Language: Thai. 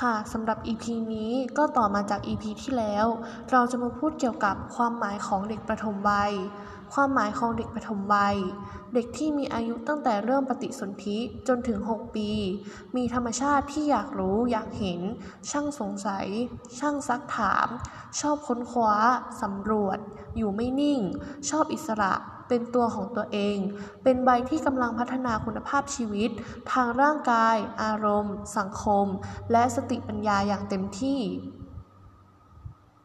ค่ะสำหรับ EP นี้ก็ต่อมาจาก EP ที่แล้ว เราจะมาพูดเกี่ยวกับความหมายของเด็กประถมวัย ความหมายของเด็กประถมวัย เด็กที่มีอายุตั้งแต่เริ่มปฏิสนธิจนถึง 6 ปี มีธรรมชาติที่อยากรู้อยากเห็น ช่างสงสัย ช่างซักถาม ชอบค้นคว้าสำรวจ อยู่ไม่นิ่ง ชอบอิสระ เป็นตัวของตัวเอง เป็นใบที่กำลังพัฒนาคุณภาพชีวิต ทางร่างกาย อารมณ์ สังคม และสติปัญญาอย่างเต็มที่